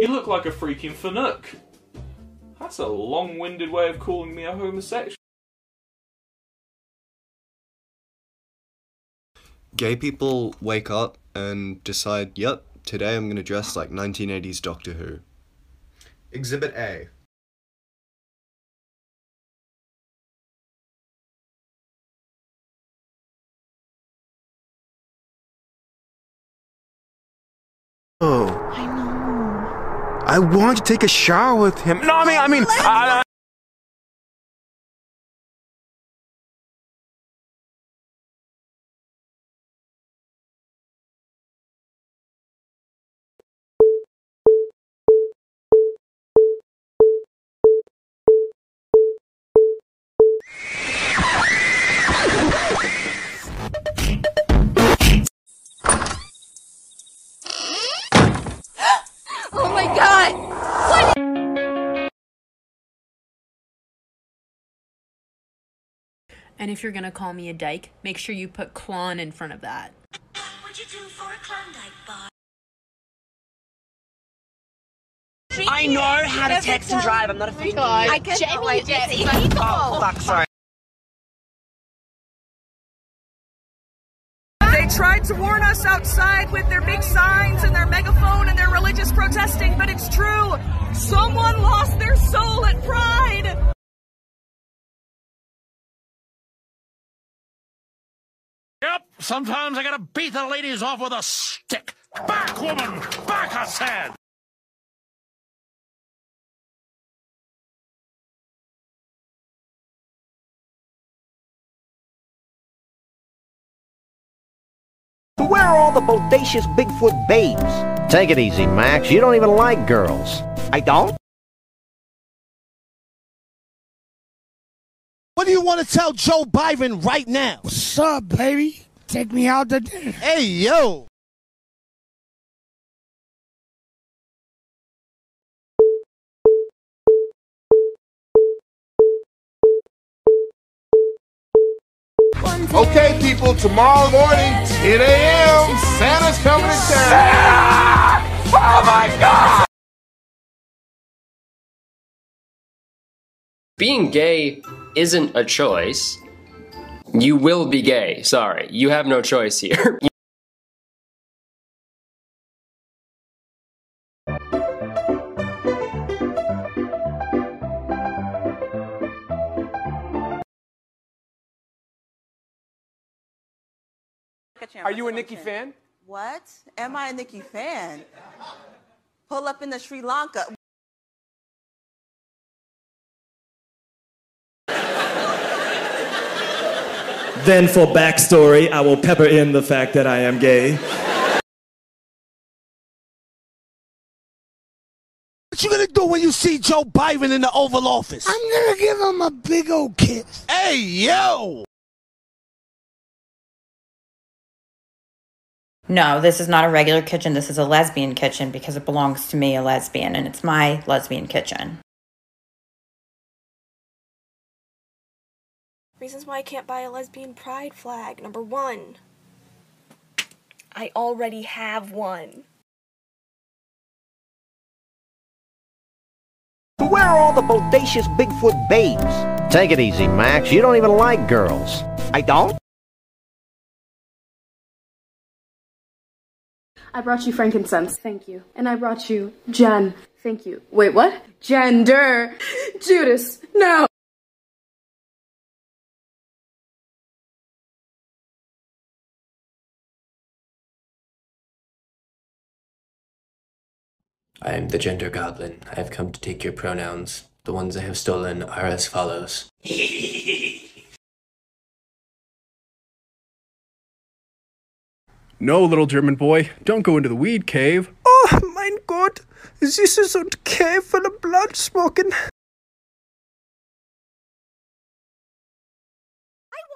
You look like a freaking Fanuc. That's a long winded way of calling me a homosexual. Gay people wake up and decide, yep, today I'm gonna dress like 1980s Doctor Who. Exhibit A. I want to take a shower with him. No, I mean, I mean, And if you're gonna call me a dyke, make sure you put Klon in front of that. What'd you do for a Klondike bar? I know how to text and drive. I'm not a freak. I can Jamie, Jesse. Oh, fuck, sorry. They tried to warn us outside with their big signs and their megaphone and their religious protesting, but it's true. Someone lost their soul at Pride. Yep, sometimes I gotta beat the ladies off with a stick. Back, woman! Back, I said! Where are all the bodacious Bigfoot babes? Take it easy, Max. You don't even like girls. I don't? What do you want to tell Joe Biden right now? What's up, baby? Take me out to dinner. Hey, yo! Okay, people, tomorrow morning, 10 a.m., Santa's coming to town. Oh my god! Being gay isn't a choice. You will be gay. Sorry. You have no choice here. Are you a Nikki fan? What? Am I a Nikki fan? Pull up in the Sri Lanka. Then, for backstory, I will pepper in the fact that I am gay. What you gonna do when you see Joe Biden in the Oval Office? I'm gonna give him a big old kiss. Hey, yo! No, this is not a regular kitchen. This is a lesbian kitchen because it belongs to me, a lesbian, and it's my lesbian kitchen. Reasons why I can't buy a lesbian pride flag. Number one, I already have one. Where are all the bodacious Bigfoot babes? Take it easy, Max. You don't even like girls. I don't? I brought you frankincense. Thank you. And I brought you Jen. Thank you. Wait, what? Gender. Judas. No. I am the gender goblin. I have come to take your pronouns. The ones I have stolen are as follows. No, little German boy, don't go into the weed cave. Oh, mein Gott, this isn't cave for the blood smoking. I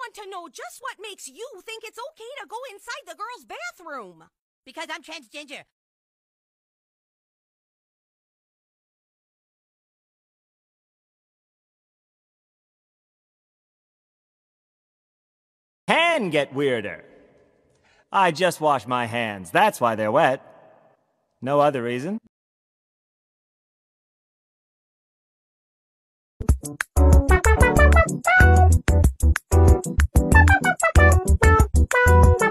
want to know just what makes you think it's okay to go inside the girl's bathroom. Because I'm transgender. can get weirder. I just wash my hands. That's why they're wet. No other reason.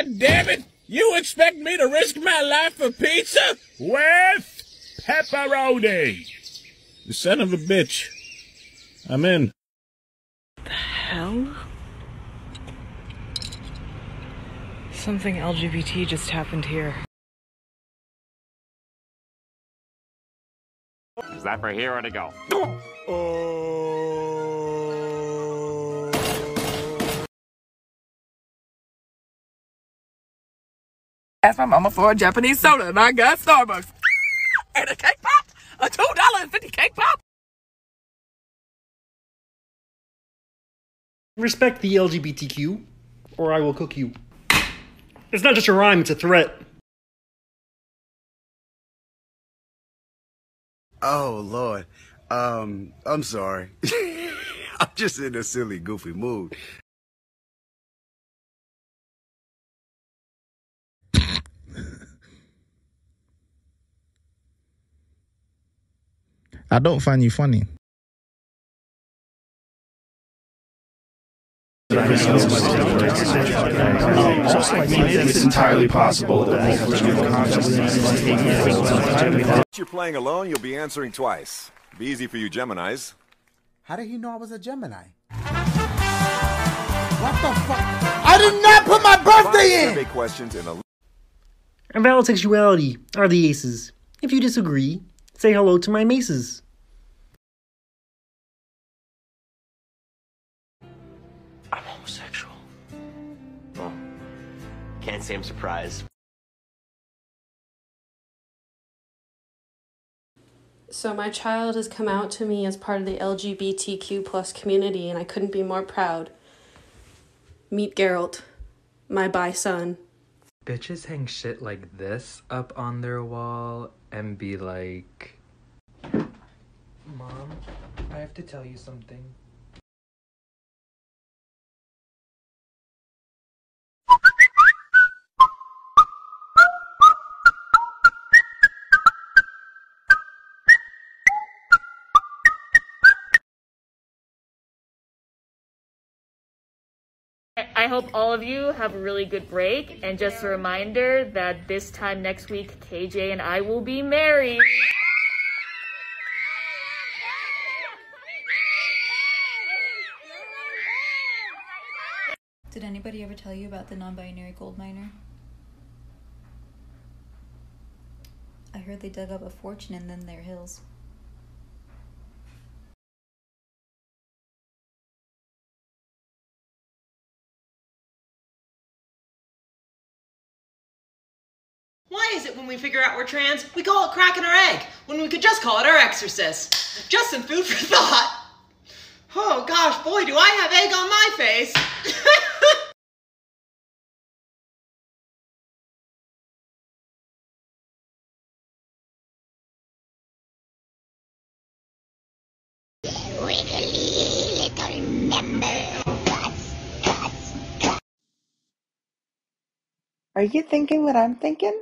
God damn it! You expect me to risk my life for pizza? With pepperoni! The son of a bitch. I'm in. The hell? Something LGBT just happened here. Is that for here or to go? Oh. Asked my mama for a Japanese soda, and I got Starbucks. and a cake pop, a two dollar and fifty cake pop. Respect the LGBTQ, or I will cook you. It's not just a rhyme, it's a threat. Oh Lord, um, I'm sorry. I'm just in a silly, goofy mood. I don't find you funny. It's entirely possible that multiple consciousness is taking. If you're playing alone, you'll be answering twice. Be easy for you Geminis. How did he know I was a Gemini? What the fuck? I did not put my birthday in! Survey questions in a And valid sexuality are the aces. If you disagree, say hello to my maces. I'm homosexual. Well, can't say I'm surprised. So my child has come out to me as part of the LGBTQ plus community, and I couldn't be more proud. Meet Geralt, my bi son. Bitches hang shit like this up on their wall and be like, Mom, I have to tell you something. I hope all of you have a really good break. And just a reminder that this time next week, KJ and I will be married. Did anybody ever tell you about the non binary gold miner? I heard they dug up a fortune in them their hills. When we figure out we're trans, we call it cracking our egg, when we could just call it our exorcist? Just some food for thought. Oh gosh, boy, do I have egg on my face. Are you thinking what I'm thinking?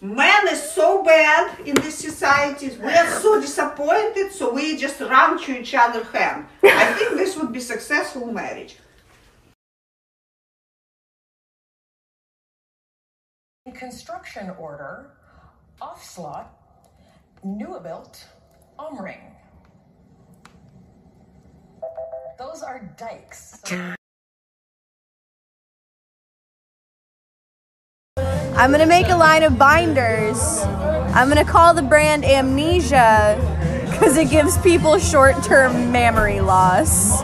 Man is so bad in this society. We are so disappointed, so we just run to each other hand. I think this would be successful marriage. Construction order, off slot, Nuabilt, Omring. Those are dikes. I'm gonna make a line of binders. I'm gonna call the brand Amnesia because it gives people short term memory loss.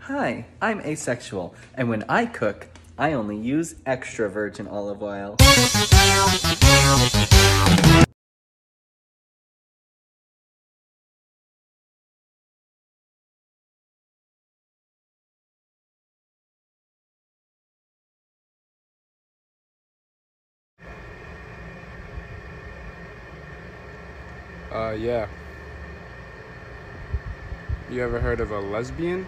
Hi, I'm asexual, and when I cook, I only use extra virgin olive oil. Uh, yeah. You ever heard of a lesbian?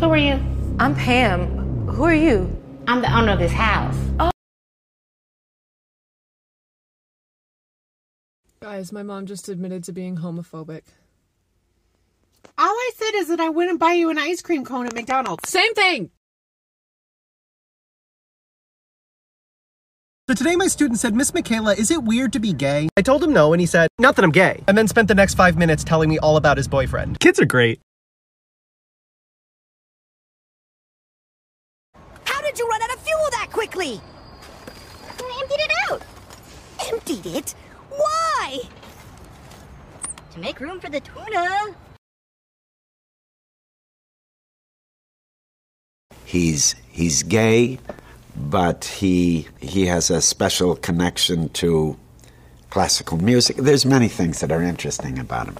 Who are you? I'm Pam. Who are you? I'm the owner of this house. Oh. Guys, my mom just admitted to being homophobic. All I said is that I wouldn't buy you an ice cream cone at McDonald's. Same thing. So today my student said, Miss Michaela, is it weird to be gay? I told him no, and he said, not that I'm gay, and then spent the next five minutes telling me all about his boyfriend. Kids are great. How did you run out of fuel that quickly? I emptied it out. Emptied it? Why? To make room for the tuna. He's he's gay, but he he has a special connection to classical music. There's many things that are interesting about him.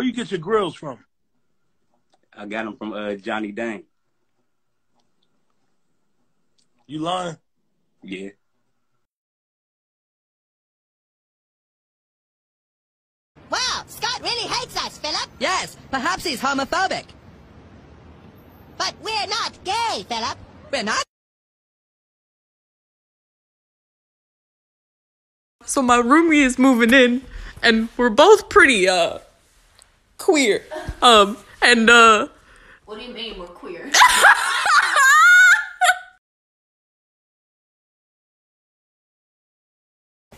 Where you get your grills from? I got them from uh, Johnny Dang. You lying? Yeah. Wow, Scott really hates us, Philip. Yes, perhaps he's homophobic. But we're not gay, Philip. We're not? So my roomie is moving in, and we're both pretty uh queer. Um, and uh, What do you mean we're queer?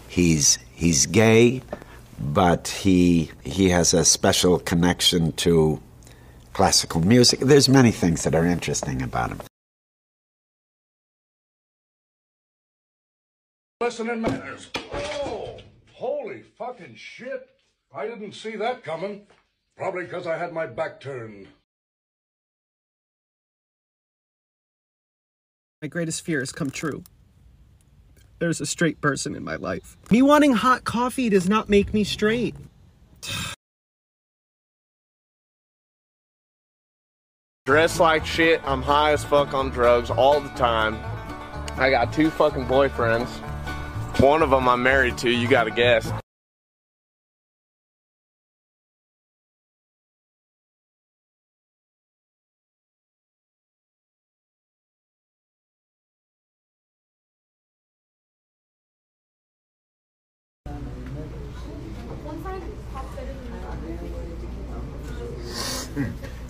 He's he's gay, but he he has a special connection to classical music. There's many things that are interesting about him. Listen and manners. Oh, holy fucking shit. I didn't see that coming. Probably because I had my back turned. My greatest fear has come true. There's a straight person in my life. Me wanting hot coffee does not make me straight. Dress like shit. I'm high as fuck on drugs all the time. I got two fucking boyfriends. One of them I'm married to. You got to guess.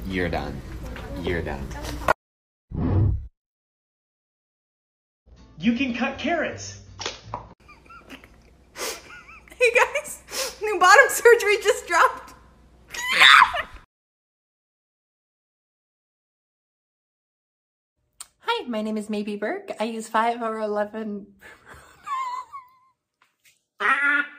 You're done. You're done. You can cut carrots. Hey guys, new bottom surgery just dropped. Hi, my name is Maybe Burke. I use 5 or 11.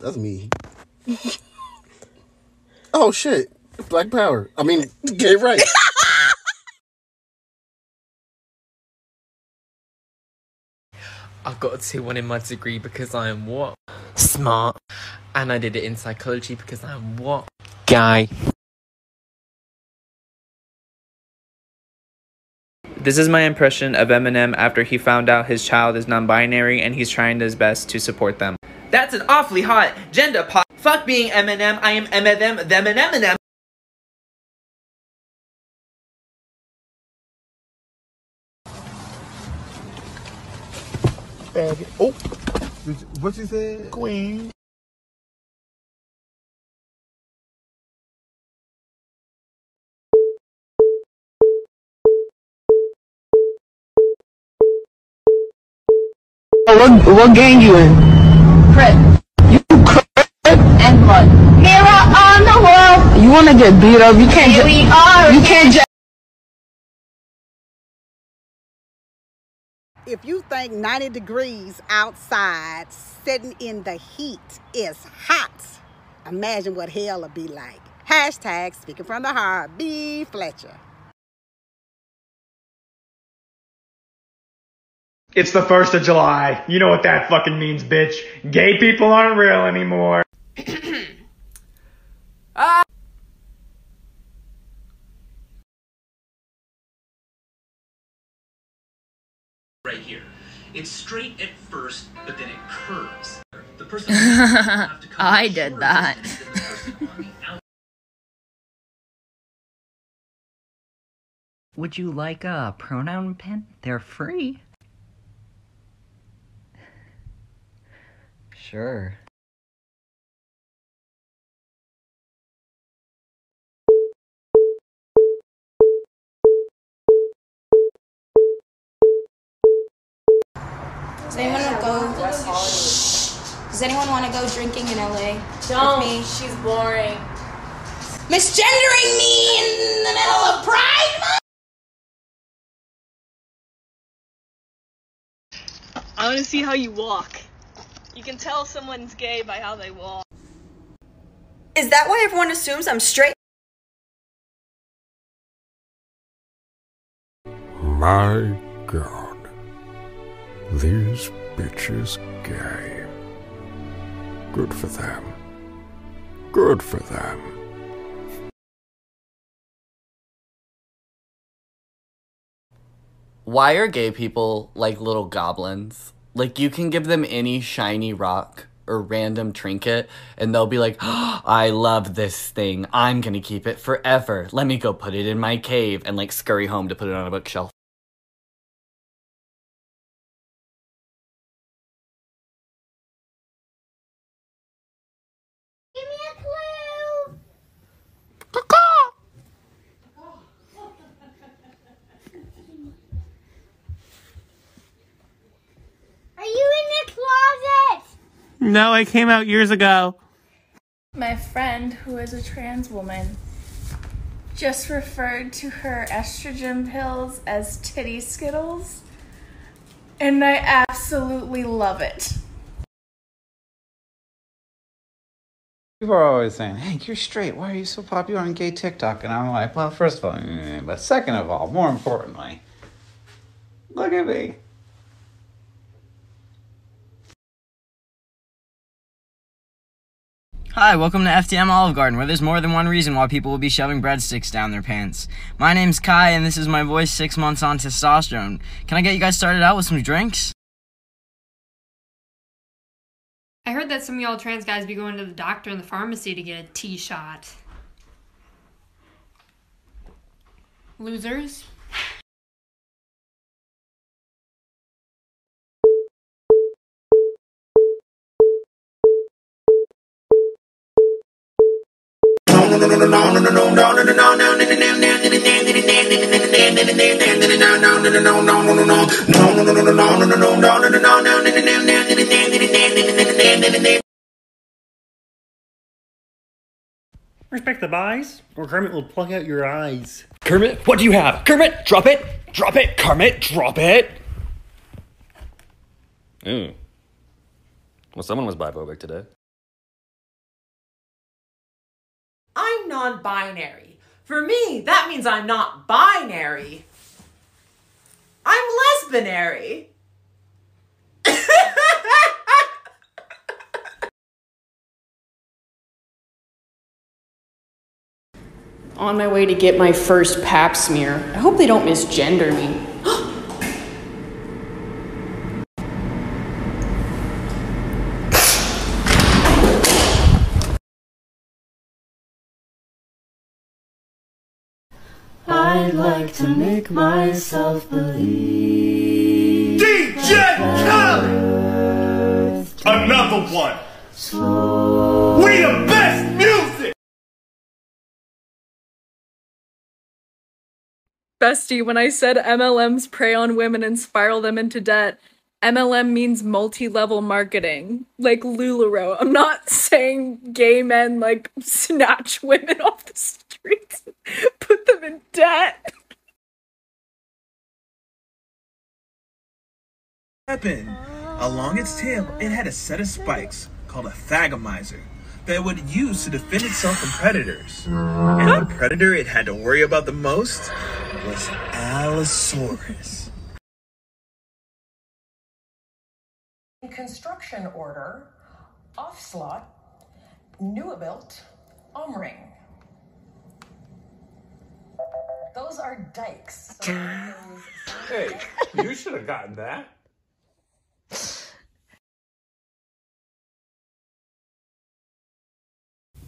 That's me. oh shit. Black power. I mean, gay right. I got a 2 1 in my degree because I am what? Smart. And I did it in psychology because I am what? Guy. This is my impression of Eminem after he found out his child is non binary and he's trying his best to support them. That's an awfully hot gender pop. Fuck being Eminem. I am Eminem, them and Eminem. Faggot. Oh. What you said? Queen. What, what gang you in? Crit. You crap And mud. Mira you want to get beat up, you can't. Here ju- we are You can't. Ju- If you think 90 degrees outside, sitting in the heat is hot, imagine what hell will be like. Hashtag speaking from the heart, B. Fletcher. It's the 1st of July. You know what that fucking means, bitch. Gay people aren't real anymore. ah! right here. It's straight at first, but then it curves. The person have to come I did that. distance than the person on the out- Would you like a pronoun pen? They're free. Sure. Does anyone want to go? Does anyone want to go drinking in LA? Don't. With me? She's boring. Misgendering me in the middle of Pride Month. I want to see how you walk. You can tell someone's gay by how they walk. Is that why everyone assumes I'm straight? My God. These bitches gay. Good for them. Good for them. Why are gay people like little goblins? Like, you can give them any shiny rock or random trinket, and they'll be like, I love this thing. I'm gonna keep it forever. Let me go put it in my cave and like scurry home to put it on a bookshelf. Give me a clue. Are you in the closet? No, I came out years ago. My friend, who is a trans woman, just referred to her estrogen pills as titty skittles, and I absolutely love it. People are always saying, hey, you're straight. Why are you so popular on gay TikTok? And I'm like, well, first of all, mm, but second of all, more importantly, look at me. Hi, welcome to FTM Olive Garden, where there's more than one reason why people will be shoving breadsticks down their pants. My name's Kai, and this is my voice six months on testosterone. Can I get you guys started out with some drinks? I heard that some of y'all trans guys be going to the doctor and the pharmacy to get a T shot. Losers. Respect the buys, or Kermit will plug out your eyes. Kermit, what do you have? Kermit, drop it! Drop it! Kermit, drop it! Ooh. Well, someone was biphobic today. Non binary. For me, that means I'm not binary. I'm lesbinary. On my way to get my first pap smear. I hope they don't misgender me. I'd like to make myself believe. DJ Khaled! Another one! We the best music! Bestie, when I said MLMs prey on women and spiral them into debt, MLM means multi-level marketing, like LuLaRoe. I'm not saying gay men like snatch women off the streets, put them in debt. Weapon. Along its tail, it had a set of spikes called a thagomizer that it would use to defend itself from predators. And the predator it had to worry about the most was Allosaurus. In construction order, Offslot, Nuabilt, Omring. Those are dikes. So Hey, you should have gotten that.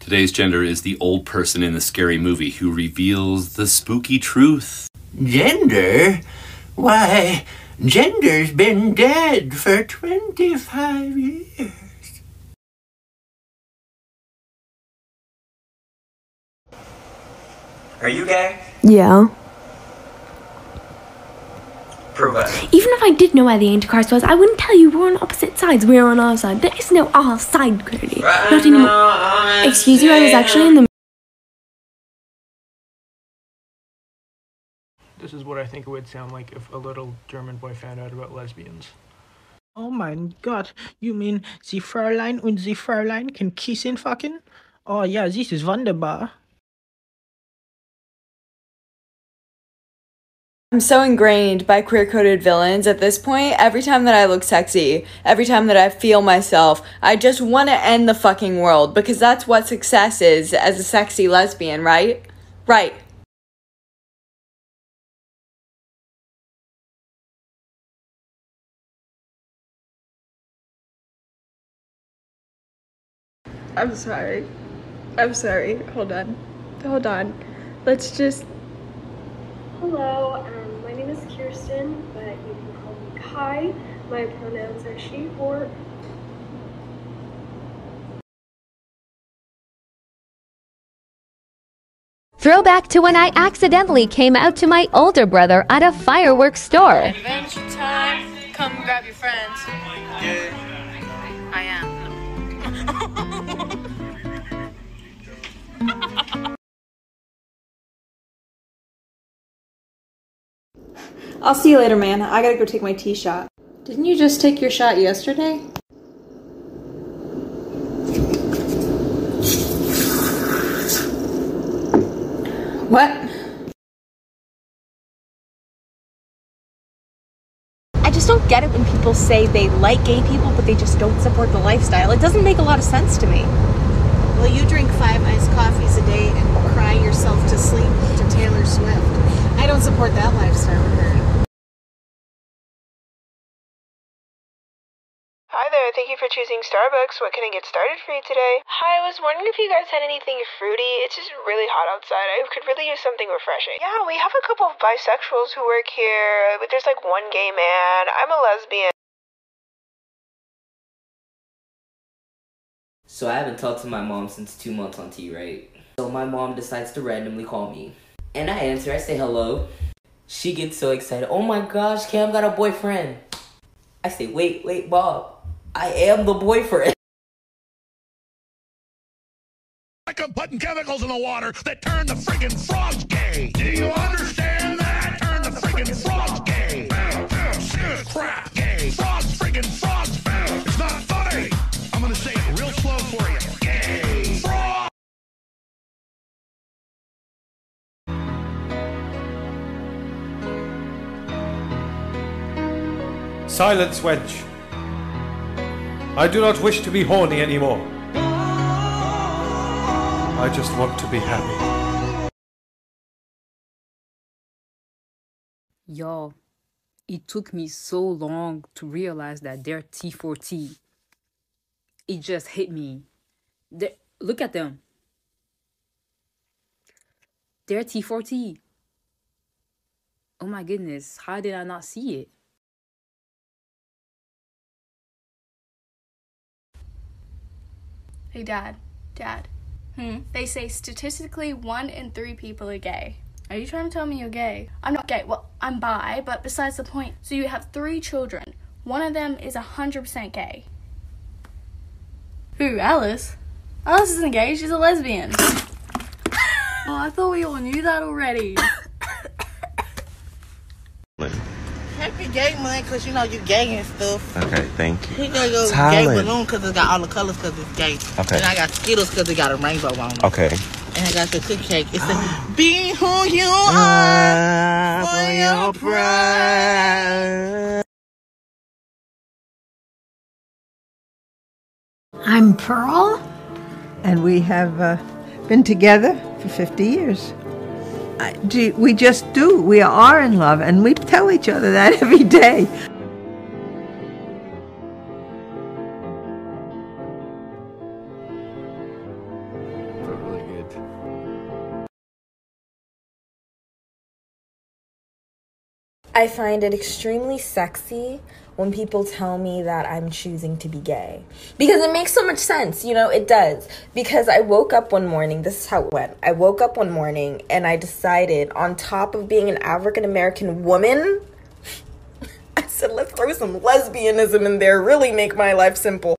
Today's gender is the old person in the scary movie who reveals the spooky truth. Gender? Why, gender's been dead for 25 years. Are you gay? Yeah. Prove it. Even if I did know where the Antichrist was, I wouldn't tell you we're on opposite sides. We're on our side. There is no our side, Cody. Not anymore. Excuse you, I was actually in the. This is what I think it would sound like if a little German boy found out about lesbians. Oh mein Gott, you mean the Fräulein und the Fräulein can kiss and fucking? Oh yeah, this is wunderbar. I'm so ingrained by queer coded villains at this point. Every time that I look sexy, every time that I feel myself, I just want to end the fucking world because that's what success is as a sexy lesbian, right? Right. I'm sorry. I'm sorry. Hold on. Hold on. Let's just. Hello, um, my name is Kirsten, but you can call me Kai. My pronouns are she, or Throwback to when I accidentally came out to my older brother at a fireworks store. Adventure time. Come grab your friends. Oh I am. I'll see you later, man. I gotta go take my T shot. Didn't you just take your shot yesterday? What? I just don't get it when people say they like gay people, but they just don't support the lifestyle. It doesn't make a lot of sense to me. Well, you drink five iced coffees a day and cry yourself to sleep to Taylor Swift. I don't support that lifestyle either. Hi there, thank you for choosing Starbucks. What can I get started for you today? Hi, I was wondering if you guys had anything fruity. It's just really hot outside. I could really use something refreshing. Yeah, we have a couple of bisexuals who work here, but there's like one gay man. I'm a lesbian. So I haven't talked to my mom since two months on T, right? So my mom decides to randomly call me. And I answer, I say hello. She gets so excited. Oh my gosh, Cam got a boyfriend. I say, wait, wait, Bob. I am the boyfriend. Like I'm putting chemicals in the water that turn the friggin' frogs gay. Do you understand that? Turn the friggin' frogs gay. Shit, crap, gay. Frogs, friggin' frogs. It's not funny. I'm gonna say it real slow for you. Gay. Frog. Silence, wench. I do not wish to be horny anymore. I just want to be happy. Y'all, it took me so long to realize that they're T4T. It just hit me. they look at them. They're T4T. Oh my goodness, how did I not see it? Hey, Dad. Dad. Hmm? They say statistically one in three people are gay. Are you trying to tell me you're gay? I'm not gay. Well, I'm bi, but besides the point. So you have three children. One of them is 100% gay. Who, Alice? Alice isn't gay, she's a lesbian. oh, I thought we all knew that already. gay month, cause you know you gay and stuff. Okay, thank you. He gotta go gay Talent. balloon cause it got all the colors cause it's gay. Okay. And I got Skittles cause it got a rainbow on it. Okay. And I got the cookie cake. It's the be who you are for your pride. I'm Pearl, and we have uh, been together for 50 years. We just do. We are in love, and we tell each other that every day. I find it extremely sexy when people tell me that I'm choosing to be gay. Because it makes so much sense, you know, it does. Because I woke up one morning, this is how it went. I woke up one morning and I decided, on top of being an African American woman, I said, let's throw some lesbianism in there, really make my life simple.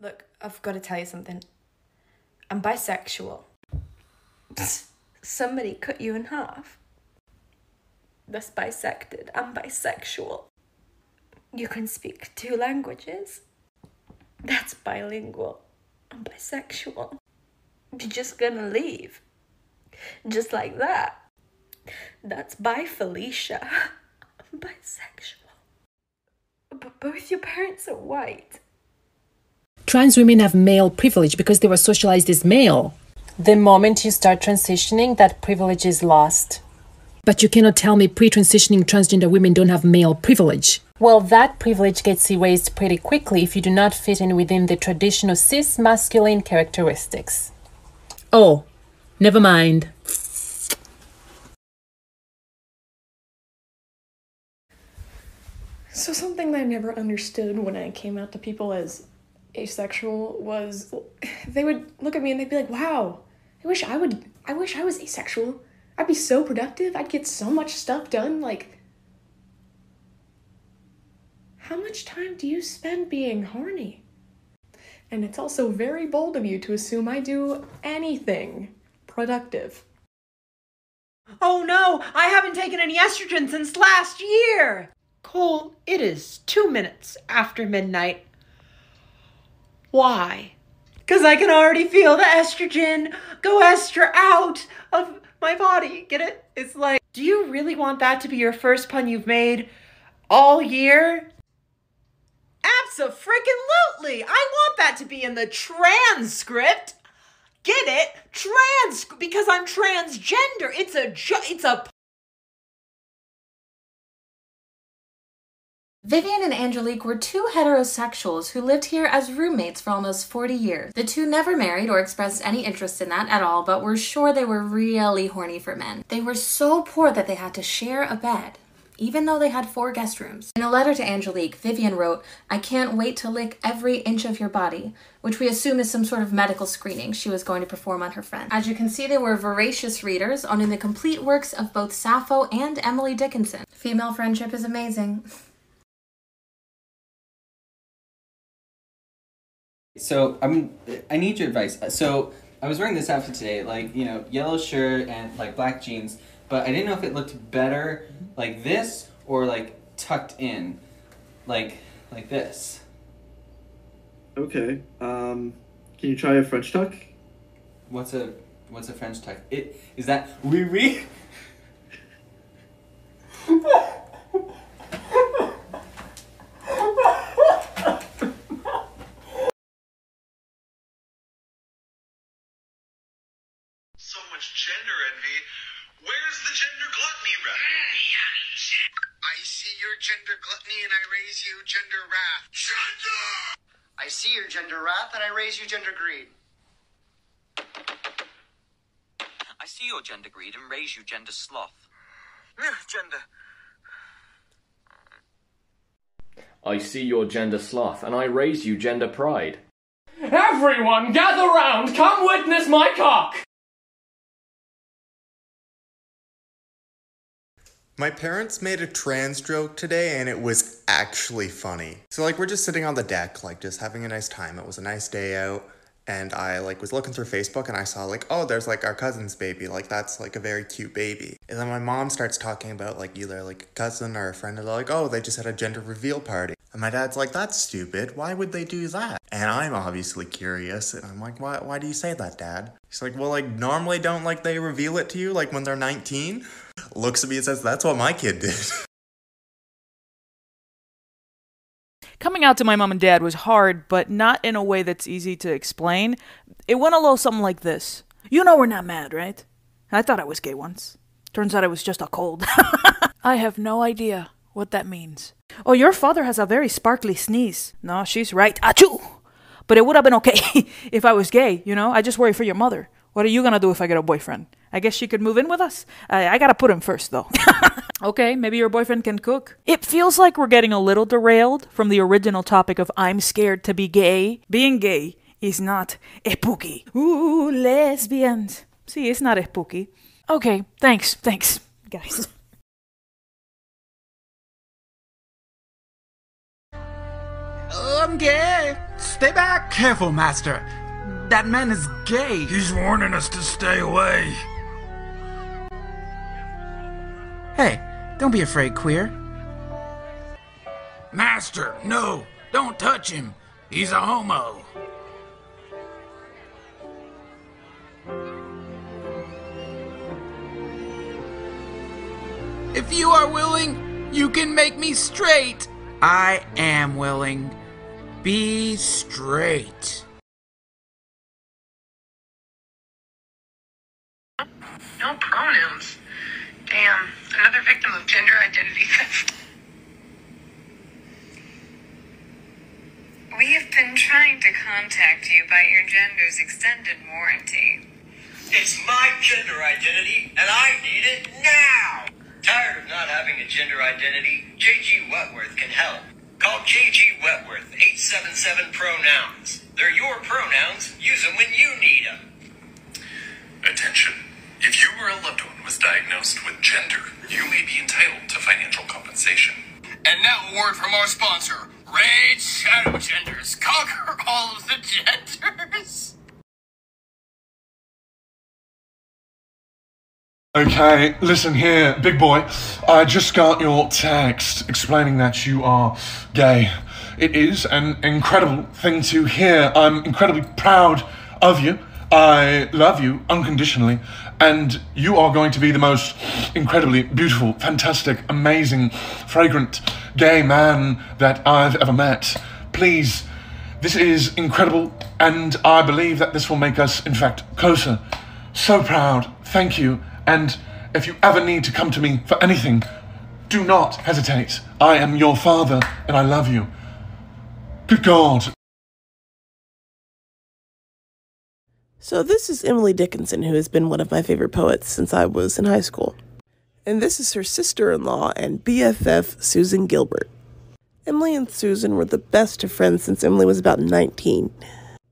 Look, I've got to tell you something. I'm bisexual. Somebody cut you in half. That's bisected. I'm bisexual. You can speak two languages. That's bilingual. I'm bisexual. You're just gonna leave. Just like that. That's bi Felicia. I'm bisexual. But both your parents are white. Trans women have male privilege because they were socialized as male. The moment you start transitioning, that privilege is lost. But you cannot tell me pre transitioning transgender women don't have male privilege. Well, that privilege gets erased pretty quickly if you do not fit in within the traditional cis masculine characteristics. Oh, never mind. So something that I never understood when I came out to people as asexual was they would look at me and they'd be like, "Wow, I wish I would I wish I was asexual. I'd be so productive. I'd get so much stuff done like How much time do you spend being horny? And it's also very bold of you to assume I do anything productive. Oh no, I haven't taken any estrogen since last year! Cole, it is two minutes after midnight. Why? Because I can already feel the estrogen go ester out of my body. Get it? It's like, do you really want that to be your first pun you've made all year? Abso-freaking-lutely! I want that to be in the transcript. Get it? Trans because I'm transgender. It's a it's a Vivian and Angelique were two heterosexuals who lived here as roommates for almost 40 years. The two never married or expressed any interest in that at all, but were sure they were really horny for men. They were so poor that they had to share a bed, even though they had four guest rooms. In a letter to Angelique, Vivian wrote, I can't wait to lick every inch of your body, which we assume is some sort of medical screening she was going to perform on her friend. As you can see, they were voracious readers, owning the complete works of both Sappho and Emily Dickinson. Female friendship is amazing. So I'm. I need your advice. So I was wearing this outfit today, like you know, yellow shirt and like black jeans, but I didn't know if it looked better like this or like tucked in, like like this. Okay. Um, can you try a French tuck? What's a what's a French tuck? It is that oui oui. So much gender envy. Where's the gender gluttony rep? I see your gender gluttony and I raise you gender wrath. Gender! I see your gender wrath and I raise you gender greed. I see your gender greed and raise you gender sloth. Gender. I see your gender sloth, and I raise you gender pride. Everyone, gather round! Come witness my cock! My parents made a trans joke today and it was actually funny. So like we're just sitting on the deck, like just having a nice time. It was a nice day out and I like was looking through Facebook and I saw like, oh, there's like our cousin's baby. Like that's like a very cute baby. And then my mom starts talking about like either like a cousin or a friend and they're like, oh, they just had a gender reveal party. And my dad's like, that's stupid. Why would they do that? And I'm obviously curious and I'm like, why why do you say that, Dad? He's like, well like normally don't like they reveal it to you like when they're 19? Looks at me and says, that's what my kid did. Coming out to my mom and dad was hard, but not in a way that's easy to explain. It went a little something like this You know, we're not mad, right? I thought I was gay once. Turns out I was just a cold. I have no idea what that means. Oh, your father has a very sparkly sneeze. No, she's right. Achoo! But it would have been okay if I was gay, you know? I just worry for your mother. What are you gonna do if I get a boyfriend? I guess she could move in with us? I, I gotta put him first, though. okay, maybe your boyfriend can cook. It feels like we're getting a little derailed from the original topic of I'm scared to be gay. Being gay is not a spooky. Ooh, lesbians. See, it's not a spooky. Okay, thanks, thanks, guys. I'm gay. Stay back. Careful, master. That man is gay. He's warning us to stay away. Hey, don't be afraid, queer. Master, no, don't touch him. He's a homo. If you are willing, you can make me straight. I am willing. Be straight. No pronouns. Damn, another victim of gender identity theft. We have been trying to contact you by your gender's extended warranty. It's my gender identity, and I need it now! Tired of not having a gender identity? JG Wentworth can help. Call JG Wentworth, 877 Pronouns. They're your pronouns. Use them when you need them. Attention. If you or a loved one was diagnosed with gender, you may be entitled to financial compensation. And now a word from our sponsor, Raid Shadow Genders. Conquer all of the genders. Okay, listen here, big boy. I just got your text explaining that you are gay. It is an incredible thing to hear. I'm incredibly proud of you. I love you unconditionally, and you are going to be the most incredibly beautiful, fantastic, amazing, fragrant gay man that I've ever met. Please, this is incredible, and I believe that this will make us, in fact, closer. So proud. Thank you. And if you ever need to come to me for anything, do not hesitate. I am your father, and I love you. Good God. So, this is Emily Dickinson, who has been one of my favorite poets since I was in high school. And this is her sister in law and BFF, Susan Gilbert. Emily and Susan were the best of friends since Emily was about 19.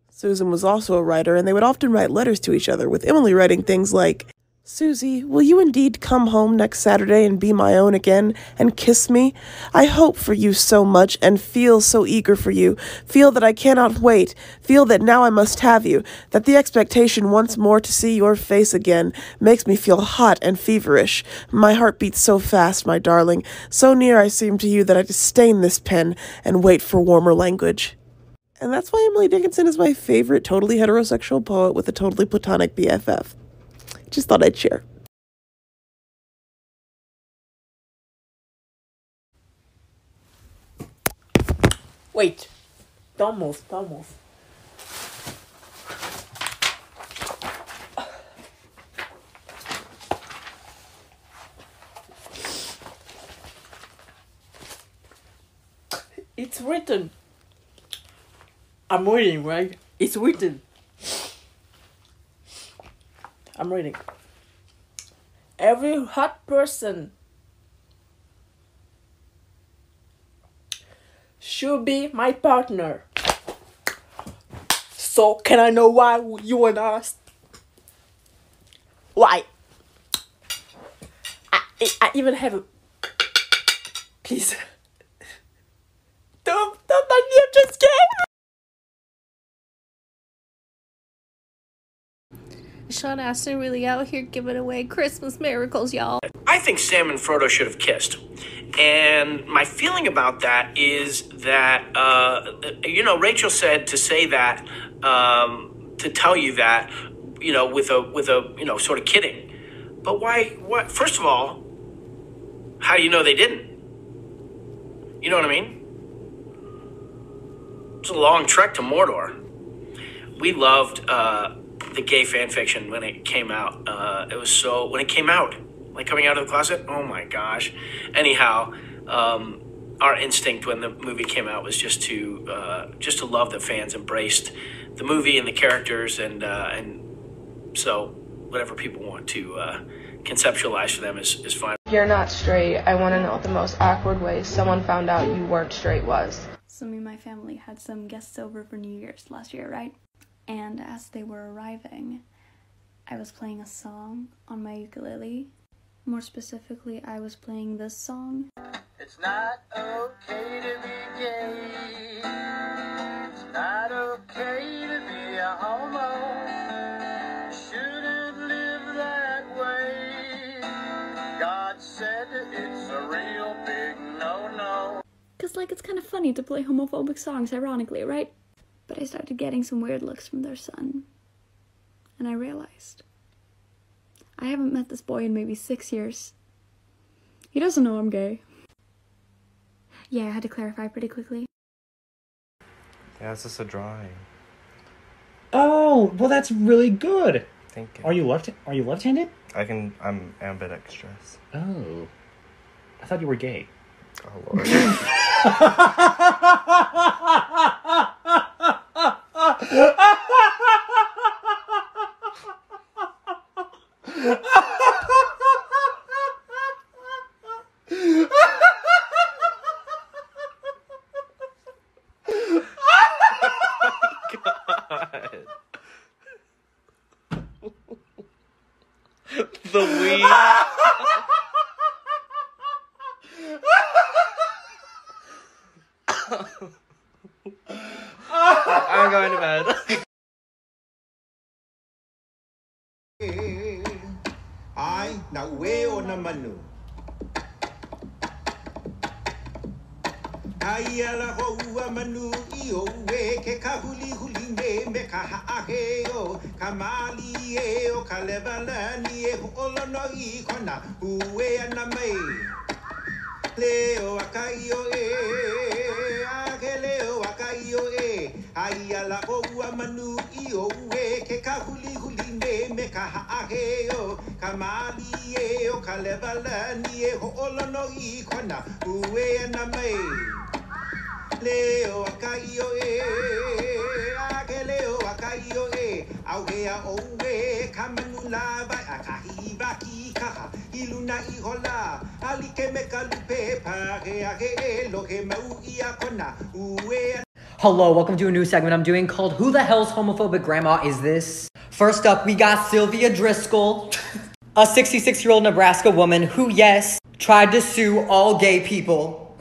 Susan was also a writer, and they would often write letters to each other, with Emily writing things like, Susie, will you indeed come home next Saturday and be my own again and kiss me? I hope for you so much and feel so eager for you. Feel that I cannot wait. Feel that now I must have you. That the expectation once more to see your face again makes me feel hot and feverish. My heart beats so fast, my darling. So near I seem to you that I disdain this pen and wait for warmer language. And that's why Emily Dickinson is my favorite totally heterosexual poet with a totally platonic BFF. Just thought I'd share. Wait. Don't move. Don't move. It's written. I'm waiting, right? It's written. I'm reading. Every hot person should be my partner. So can I know why you and us? Why? I, I even have a Please. Don't, don't make me, I'm just scared. Sean Astin really out here giving away Christmas miracles, y'all. I think Sam and Frodo should have kissed. And my feeling about that is that, uh, you know, Rachel said to say that, um, to tell you that, you know, with a, with a, you know, sort of kidding. But why, what, first of all, how do you know they didn't? You know what I mean? It's a long trek to Mordor. We loved, uh, the gay fan fiction when it came out. Uh, it was so when it came out, like coming out of the closet. Oh my gosh! Anyhow, um, our instinct when the movie came out was just to uh, just to love that fans embraced the movie and the characters, and uh, and so whatever people want to uh, conceptualize for them is is fine. You're not straight. I want to know what the most awkward way someone found out you weren't straight was. So me and my family had some guests over for New Year's last year, right? And as they were arriving, I was playing a song on my ukulele. More specifically, I was playing this song. It's not okay to be gay. It's not okay to be a homo. Shouldn't live that way. God said it's a real big no-no. Cause like it's kind of funny to play homophobic songs ironically, right? But I started getting some weird looks from their son. And I realized I haven't met this boy in maybe six years. He doesn't know I'm gay. Yeah, I had to clarify pretty quickly. Yeah, it's just a drawing. Oh, well, that's really good. Thank you. Are you left? Are you left-handed? I can. I'm ambidextrous. Oh, I thought you were gay. Oh lord. The weed. I'm going to bed. Ai, na ue o na manu. Ai ala ho ua manu i o ue ke ka huli huli me me ka haahe o ka e o ka ni e ho olo no i kona ue ana mai. Leo akai o e, o ue ke ka huli me me ka haahe o ka e o ka levala ni e ho olo i kona ue ana mai. Leo akai o e, a ke leo akai o e. Au he a o e, ka manu la vai a ka kaha. I luna i hola, ali ke me ka lupe a he e lo he mau i a kona ue Hello, welcome to a new segment I'm doing called Who the Hell's Homophobic Grandma Is This? First up, we got Sylvia Driscoll, a 66 year old Nebraska woman who, yes, tried to sue all gay people.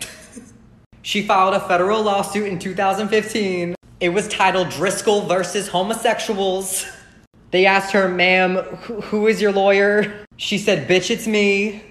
she filed a federal lawsuit in 2015. It was titled Driscoll versus Homosexuals. They asked her, ma'am, who- who is your lawyer? She said, bitch, it's me.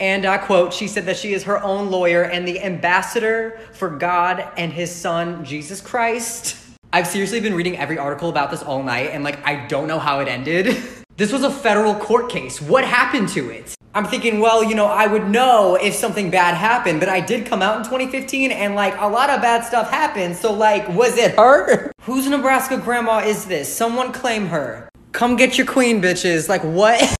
And I quote, she said that she is her own lawyer and the ambassador for God and his son, Jesus Christ. I've seriously been reading every article about this all night and like, I don't know how it ended. This was a federal court case. What happened to it? I'm thinking, well, you know, I would know if something bad happened, but I did come out in 2015 and like a lot of bad stuff happened. So, like, was it her? Whose Nebraska grandma is this? Someone claim her. Come get your queen, bitches. Like, what?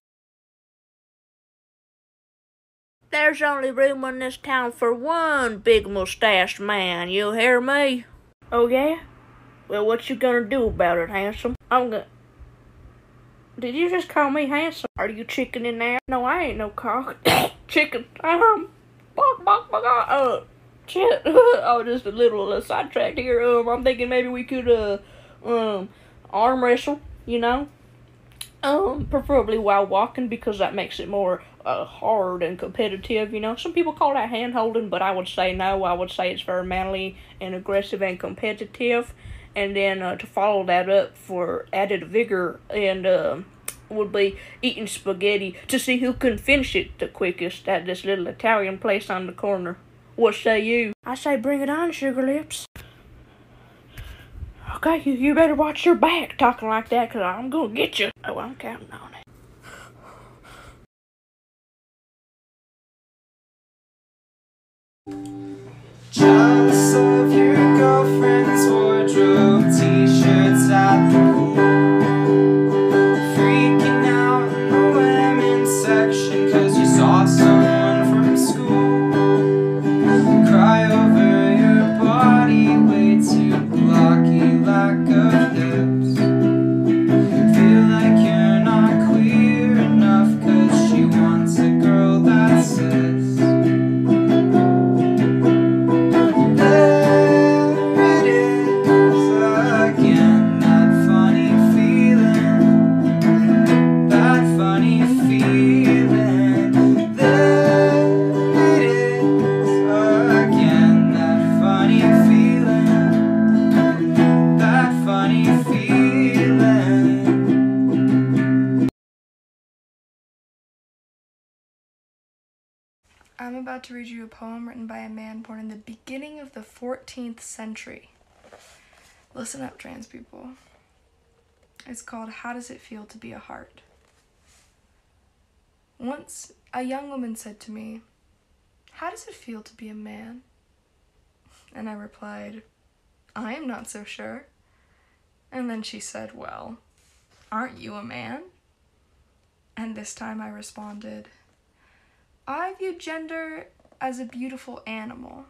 There's only room in this town for one big mustached man, you hear me? Oh yeah? Well, what you gonna do about it, handsome? I'm gonna... Did you just call me handsome? Are you chicken in there? No, I ain't no cock. chicken. Um, bok, bok, bok, uh, shit. oh, just a little uh, sidetracked here. Um, I'm thinking maybe we could, uh, um, arm wrestle, you know? Um, preferably while walking because that makes it more uh, hard and competitive. You know, some people call that hand holding, but I would say no. I would say it's very manly and aggressive and competitive. And then uh, to follow that up for added vigor and uh, would be eating spaghetti to see who can finish it the quickest at this little Italian place on the corner. What say you? I say bring it on, Sugar Lips. Okay, you, you better watch your back talking like that, because I'm going to get you. Oh, I'm counting on it. Jealous of your girlfriend's wardrobe, t-shirts at the pool. About to read you a poem written by a man born in the beginning of the 14th century. Listen up, trans people. It's called How Does It Feel to Be a Heart? Once, a young woman said to me, How does it feel to be a man? And I replied, I am not so sure. And then she said, Well, aren't you a man? And this time I responded, I view gender as a beautiful animal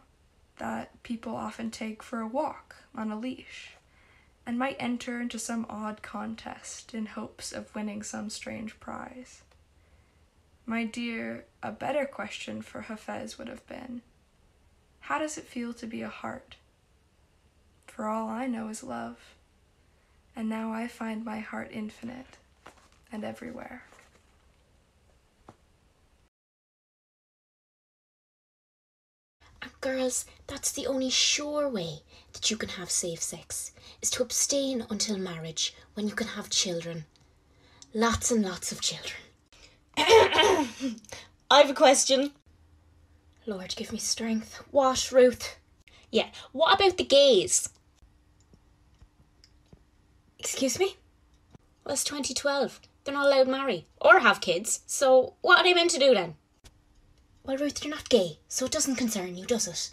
that people often take for a walk on a leash and might enter into some odd contest in hopes of winning some strange prize. My dear, a better question for Hafez would have been How does it feel to be a heart? For all I know is love, and now I find my heart infinite and everywhere. And girls, that's the only sure way that you can have safe sex, is to abstain until marriage, when you can have children. Lots and lots of children. I've a question. Lord, give me strength. What, Ruth? Yeah, what about the gays? Excuse me? Well, it's 2012. They're not allowed to marry or have kids, so what are they meant to do then? Well, Ruth, you're not gay, so it doesn't concern you, does it?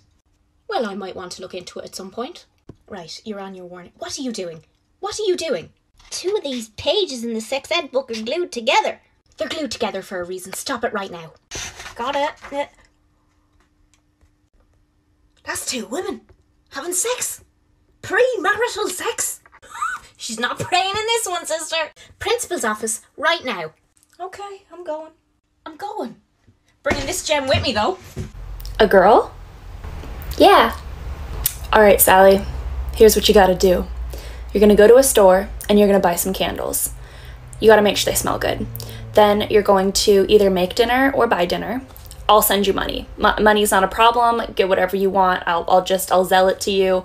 Well, I might want to look into it at some point. Right, you're on your warning. What are you doing? What are you doing? Two of these pages in the sex ed book are glued together. They're glued together for a reason. Stop it right now. Got it. Yeah. That's two women having sex. Premarital sex. She's not praying in this one, sister. Principal's office right now. Okay, I'm going. I'm going. Bringing this gem with me though. A girl? Yeah. All right, Sally. Here's what you gotta do. You're gonna go to a store and you're gonna buy some candles. You gotta make sure they smell good. Then you're going to either make dinner or buy dinner. I'll send you money. M- money's not a problem. Get whatever you want. I'll, I'll just I'll Zelle it to you.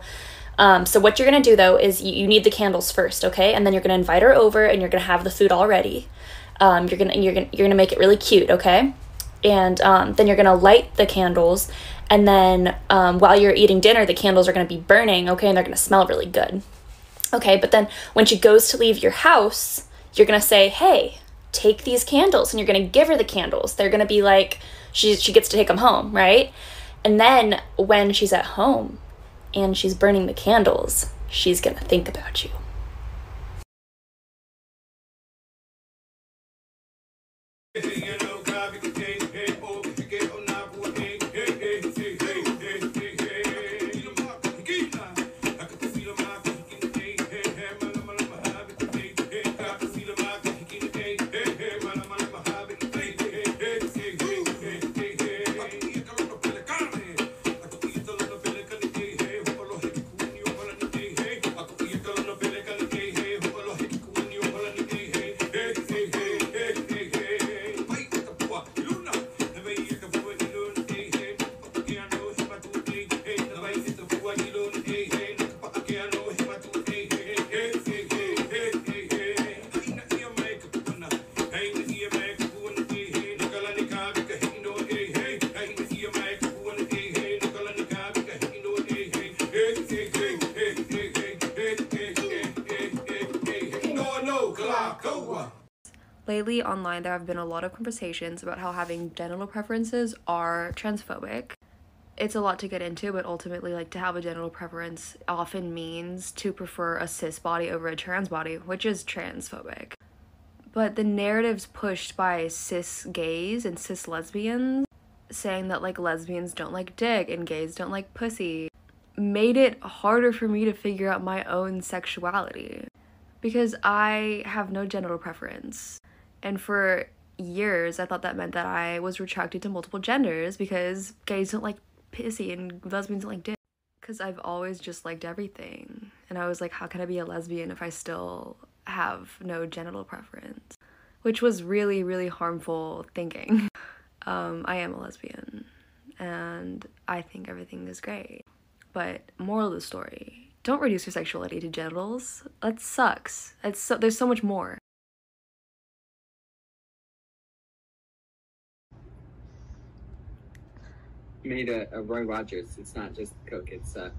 Um, so what you're gonna do though is you, you need the candles first, okay? And then you're gonna invite her over and you're gonna have the food all ready. Um, you're gonna you're gonna you're gonna make it really cute, okay? And um, then you're gonna light the candles, and then um, while you're eating dinner, the candles are gonna be burning, okay? And they're gonna smell really good, okay? But then when she goes to leave your house, you're gonna say, "Hey, take these candles," and you're gonna give her the candles. They're gonna be like she she gets to take them home, right? And then when she's at home and she's burning the candles, she's gonna think about you. Lately, online, there have been a lot of conversations about how having genital preferences are transphobic. It's a lot to get into, but ultimately, like to have a genital preference often means to prefer a cis body over a trans body, which is transphobic. But the narratives pushed by cis gays and cis lesbians saying that like lesbians don't like dick and gays don't like pussy made it harder for me to figure out my own sexuality because I have no genital preference. And for years, I thought that meant that I was attracted to multiple genders because gays don't like pussy and lesbians don't like dick. Because I've always just liked everything. And I was like, how can I be a lesbian if I still have no genital preference? Which was really, really harmful thinking. Um, I am a lesbian and I think everything is great. But moral of the story, don't reduce your sexuality to genitals. That sucks. It's so, there's so much more. Made a, a Roy Rogers. It's not just Coke. It's uh,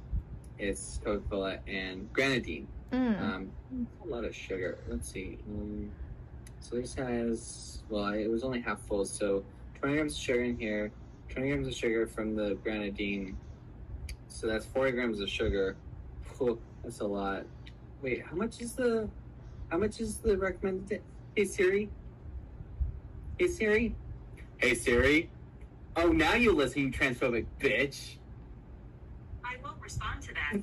it's Coca Cola and grenadine. Mm. Um, a lot of sugar. Let's see. Um, so this has well, it was only half full. So twenty grams of sugar in here. Twenty grams of sugar from the grenadine. So that's forty grams of sugar. Whew, that's a lot. Wait, how much is the? How much is the recommended? Hey Siri. Hey Siri. Hey Siri. Oh, now you listening, transphobic bitch. I won't respond to that.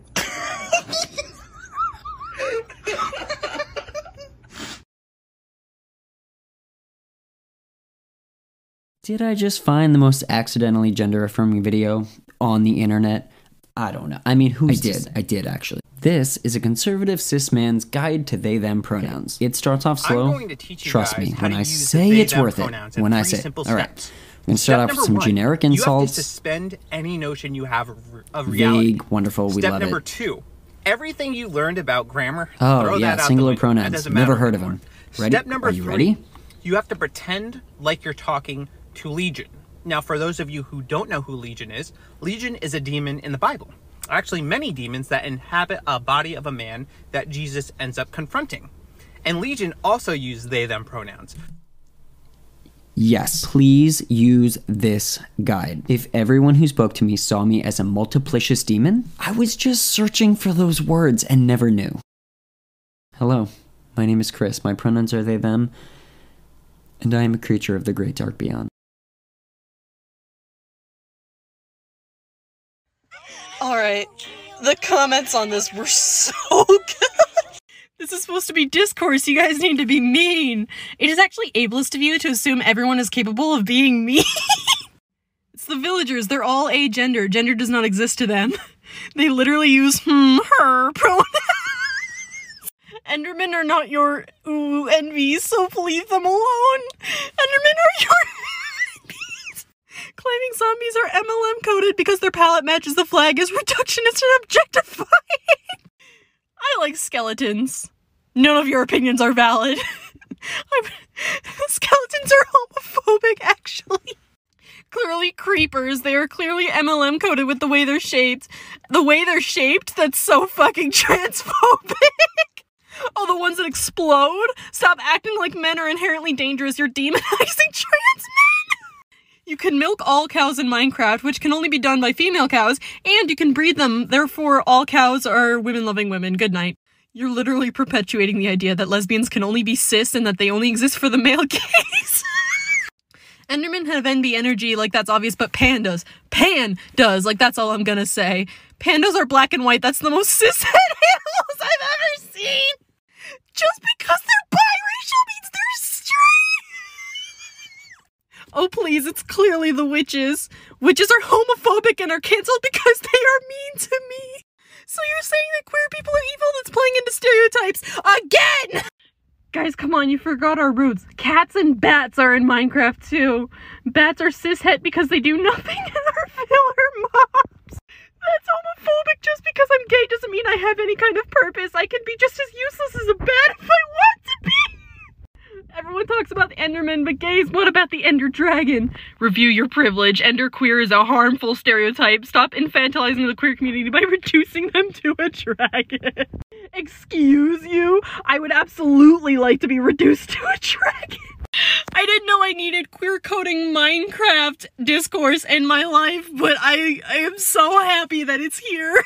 Did I just find the most accidentally gender affirming video on the internet? I don't know. I mean, who's I did. to say? I did actually. This is a conservative cis man's guide to they them pronouns. It starts off slow. I'm going to teach you Trust guys me, how when to I use say it's worth it. When I say it. simple All right. Step start off with some one, generic You have to suspend any notion you have of, reality. Vague, wonderful. We Step love number it. two, everything you learned about grammar, Oh throw yeah, that out singular the pronouns. Never heard of them. Ready? Step number Are you three, ready? you have to pretend like you're talking to Legion. Now, for those of you who don't know who Legion is, Legion is a demon in the Bible. Actually, many demons that inhabit a body of a man that Jesus ends up confronting. And Legion also use they them pronouns. Yes, please use this guide. If everyone who spoke to me saw me as a multiplicious demon, I was just searching for those words and never knew. Hello, my name is Chris. My pronouns are they, them, and I am a creature of the great dark beyond. All right. The comments on this were so good. This is supposed to be discourse. You guys need to be mean. It is actually ableist of you to assume everyone is capable of being mean. it's the villagers. They're all agender. Gender Gender does not exist to them. They literally use hmm, her pronouns. Endermen are not your ooh envies, so leave them alone. Endermen are your enemies. Claiming zombies are MLM coded because their palette matches the flag is reductionist and objectifying. Like skeletons. None of your opinions are valid. Skeletons are homophobic, actually. Clearly creepers. They are clearly MLM coded with the way they're shaped. The way they're shaped, that's so fucking transphobic. Oh, the ones that explode? Stop acting like men are inherently dangerous. You're demonizing trans men. You can milk all cows in Minecraft, which can only be done by female cows, and you can breed them. Therefore, all cows are women loving women. Good night. You're literally perpetuating the idea that lesbians can only be cis and that they only exist for the male gaze. Endermen have NB energy, like that's obvious, but Pan does. Pan does, like that's all I'm gonna say. Pandas are black and white, that's the most cis animals I've ever seen! Just because they're biracial means they're straight! Oh please, it's clearly the witches. Witches are homophobic and are cancelled because they are mean to me. So you're saying that queer people are evil that's playing into stereotypes again! Guys, come on, you forgot our roots. Cats and bats are in Minecraft too. Bats are cishet because they do nothing and are filler mobs. That's homophobic. Just because I'm gay doesn't mean I have any kind of purpose. I can be just as useless as a bat if I want. Everyone talks about the Enderman, but gays, what about the Ender Dragon? Review your privilege. Ender queer is a harmful stereotype. Stop infantilizing the queer community by reducing them to a dragon. Excuse you? I would absolutely like to be reduced to a dragon. I didn't know I needed queer coding Minecraft discourse in my life, but I I am so happy that it's here.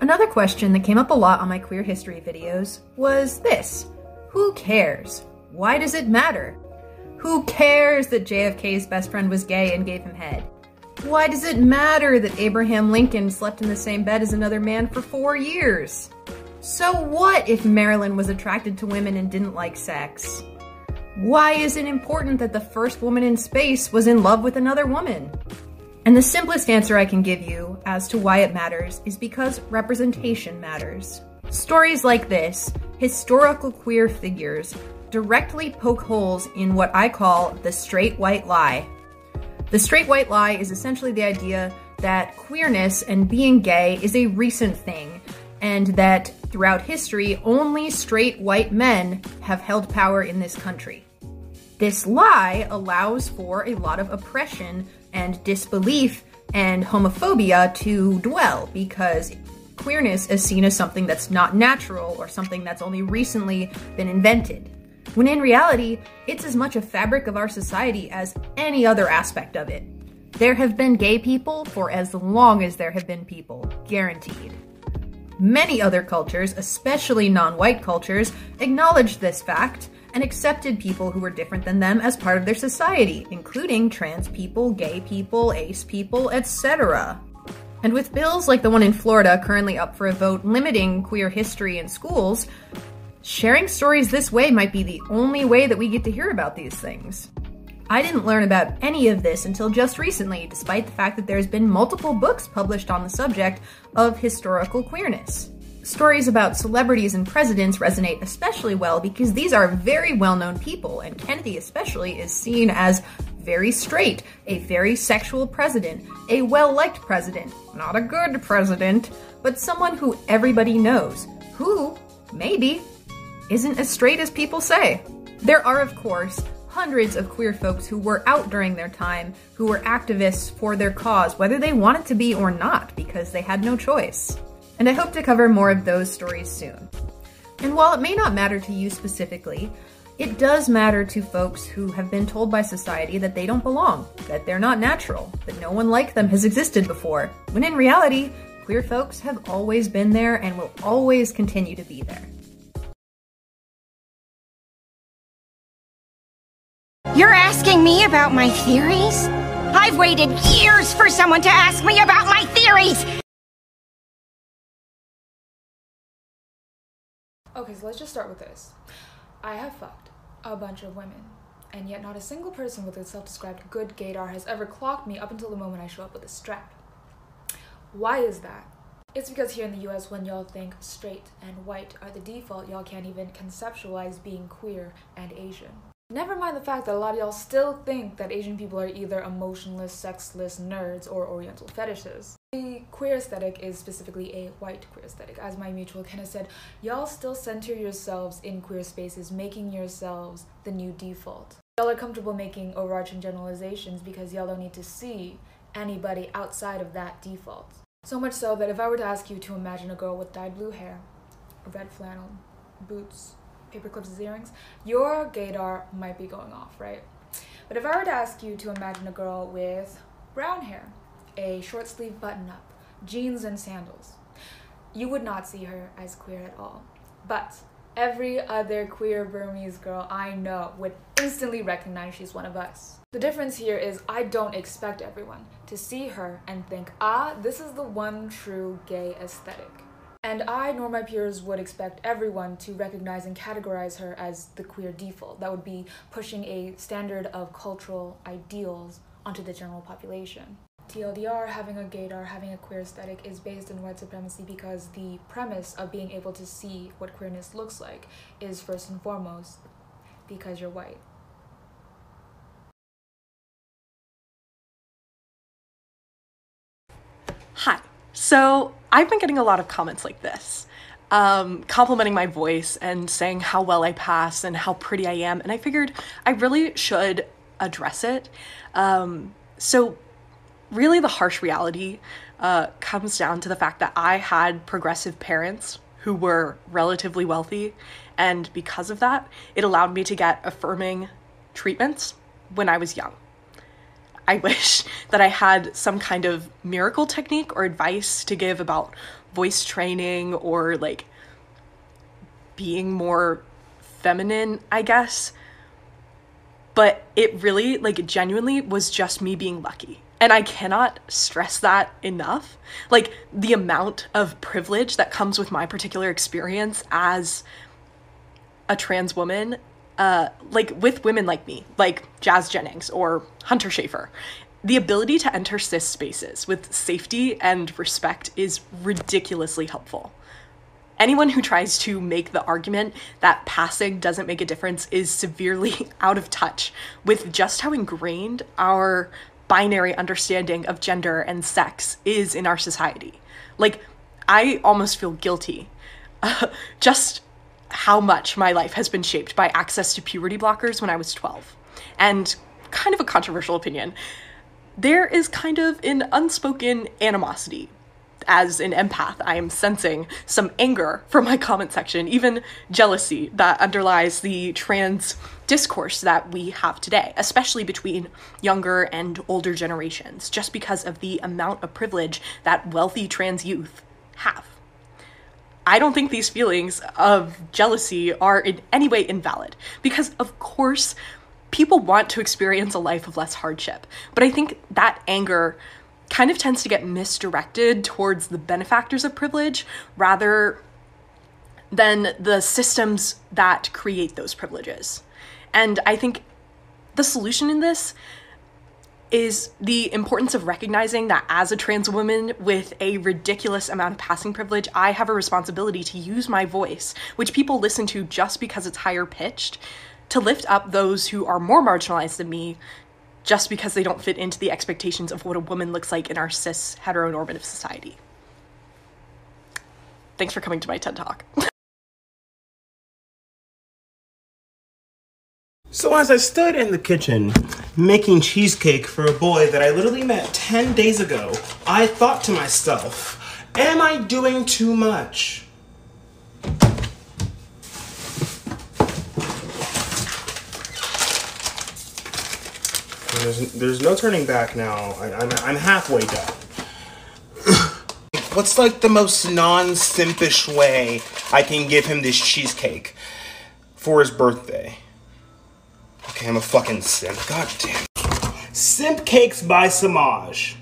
Another question that came up a lot on my queer history videos was this Who cares? Why does it matter? Who cares that JFK's best friend was gay and gave him head? Why does it matter that Abraham Lincoln slept in the same bed as another man for four years? So what if Marilyn was attracted to women and didn't like sex? Why is it important that the first woman in space was in love with another woman? And the simplest answer I can give you as to why it matters is because representation matters. Stories like this, historical queer figures, directly poke holes in what I call the straight white lie. The straight white lie is essentially the idea that queerness and being gay is a recent thing, and that throughout history, only straight white men have held power in this country. This lie allows for a lot of oppression and disbelief and homophobia to dwell because queerness is seen as something that's not natural or something that's only recently been invented. When in reality, it's as much a fabric of our society as any other aspect of it. There have been gay people for as long as there have been people, guaranteed. Many other cultures, especially non white cultures, acknowledge this fact and accepted people who were different than them as part of their society, including trans people, gay people, ace people, etc. And with bills like the one in Florida currently up for a vote limiting queer history in schools, sharing stories this way might be the only way that we get to hear about these things. I didn't learn about any of this until just recently, despite the fact that there's been multiple books published on the subject of historical queerness. Stories about celebrities and presidents resonate especially well because these are very well known people, and Kennedy, especially, is seen as very straight, a very sexual president, a well liked president, not a good president, but someone who everybody knows, who, maybe, isn't as straight as people say. There are, of course, hundreds of queer folks who were out during their time, who were activists for their cause, whether they wanted to be or not, because they had no choice and I hope to cover more of those stories soon. And while it may not matter to you specifically, it does matter to folks who have been told by society that they don't belong, that they're not natural, that no one like them has existed before, when in reality, queer folks have always been there and will always continue to be there. You're asking me about my theories? I've waited years for someone to ask me about my theories! Okay, so let's just start with this. I have fucked a bunch of women, and yet not a single person with a self described good gaydar has ever clocked me up until the moment I show up with a strap. Why is that? It's because here in the US, when y'all think straight and white are the default, y'all can't even conceptualize being queer and Asian. Never mind the fact that a lot of y'all still think that Asian people are either emotionless, sexless nerds or oriental fetishes. The queer aesthetic is specifically a white queer aesthetic. As my mutual kind of said, y'all still center yourselves in queer spaces, making yourselves the new default. Y'all are comfortable making overarching generalizations because y'all don't need to see anybody outside of that default. So much so that if I were to ask you to imagine a girl with dyed blue hair, red flannel, boots, paper clips as earrings, your gaydar might be going off, right? But if I were to ask you to imagine a girl with brown hair, a short sleeve button up, jeans and sandals, you would not see her as queer at all. But every other queer Burmese girl I know would instantly recognize she's one of us. The difference here is I don't expect everyone to see her and think, ah, this is the one true gay aesthetic. And I nor my peers would expect everyone to recognize and categorize her as the queer default. That would be pushing a standard of cultural ideals onto the general population. TLDR, having a gaydar, having a queer aesthetic is based in white supremacy because the premise of being able to see what queerness looks like is first and foremost because you're white. Hi. So I've been getting a lot of comments like this, um, complimenting my voice and saying how well I pass and how pretty I am. And I figured I really should address it. Um, so, really, the harsh reality uh, comes down to the fact that I had progressive parents who were relatively wealthy. And because of that, it allowed me to get affirming treatments when I was young. I wish that I had some kind of miracle technique or advice to give about voice training or like being more feminine, I guess. But it really, like, genuinely was just me being lucky. And I cannot stress that enough. Like, the amount of privilege that comes with my particular experience as a trans woman, uh, like with women like me, like Jazz Jennings or Hunter Schafer, the ability to enter cis spaces with safety and respect is ridiculously helpful. Anyone who tries to make the argument that passing doesn't make a difference is severely out of touch with just how ingrained our binary understanding of gender and sex is in our society. Like, I almost feel guilty. Uh, just how much my life has been shaped by access to puberty blockers when I was 12. And kind of a controversial opinion, there is kind of an unspoken animosity. As an empath, I am sensing some anger from my comment section, even jealousy that underlies the trans discourse that we have today, especially between younger and older generations, just because of the amount of privilege that wealthy trans youth have. I don't think these feelings of jealousy are in any way invalid because, of course, people want to experience a life of less hardship. But I think that anger kind of tends to get misdirected towards the benefactors of privilege rather than the systems that create those privileges. And I think the solution in this is the importance of recognizing that as a trans woman with a ridiculous amount of passing privilege, I have a responsibility to use my voice, which people listen to just because it's higher pitched, to lift up those who are more marginalized than me just because they don't fit into the expectations of what a woman looks like in our cis heteronormative society. Thanks for coming to my TED Talk. So, as I stood in the kitchen making cheesecake for a boy that I literally met 10 days ago, I thought to myself, Am I doing too much? There's, there's no turning back now. I, I'm, I'm halfway done. What's like the most non simpish way I can give him this cheesecake for his birthday? Okay, I'm a fucking simp. God damn. Simp Cakes by Samaj.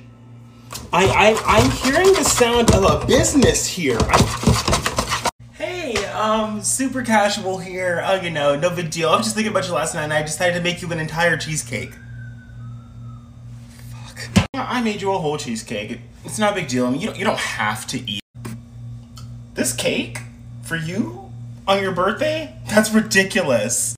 I, I, I'm hearing the sound of a business here. I... Hey, um, super casual here. Oh, you know, no big deal. I was just thinking about you last night and I decided to make you an entire cheesecake. Fuck. I made you a whole cheesecake. It's not a big deal. I mean, you don't, you don't have to eat. This cake? For you? On your birthday? That's ridiculous.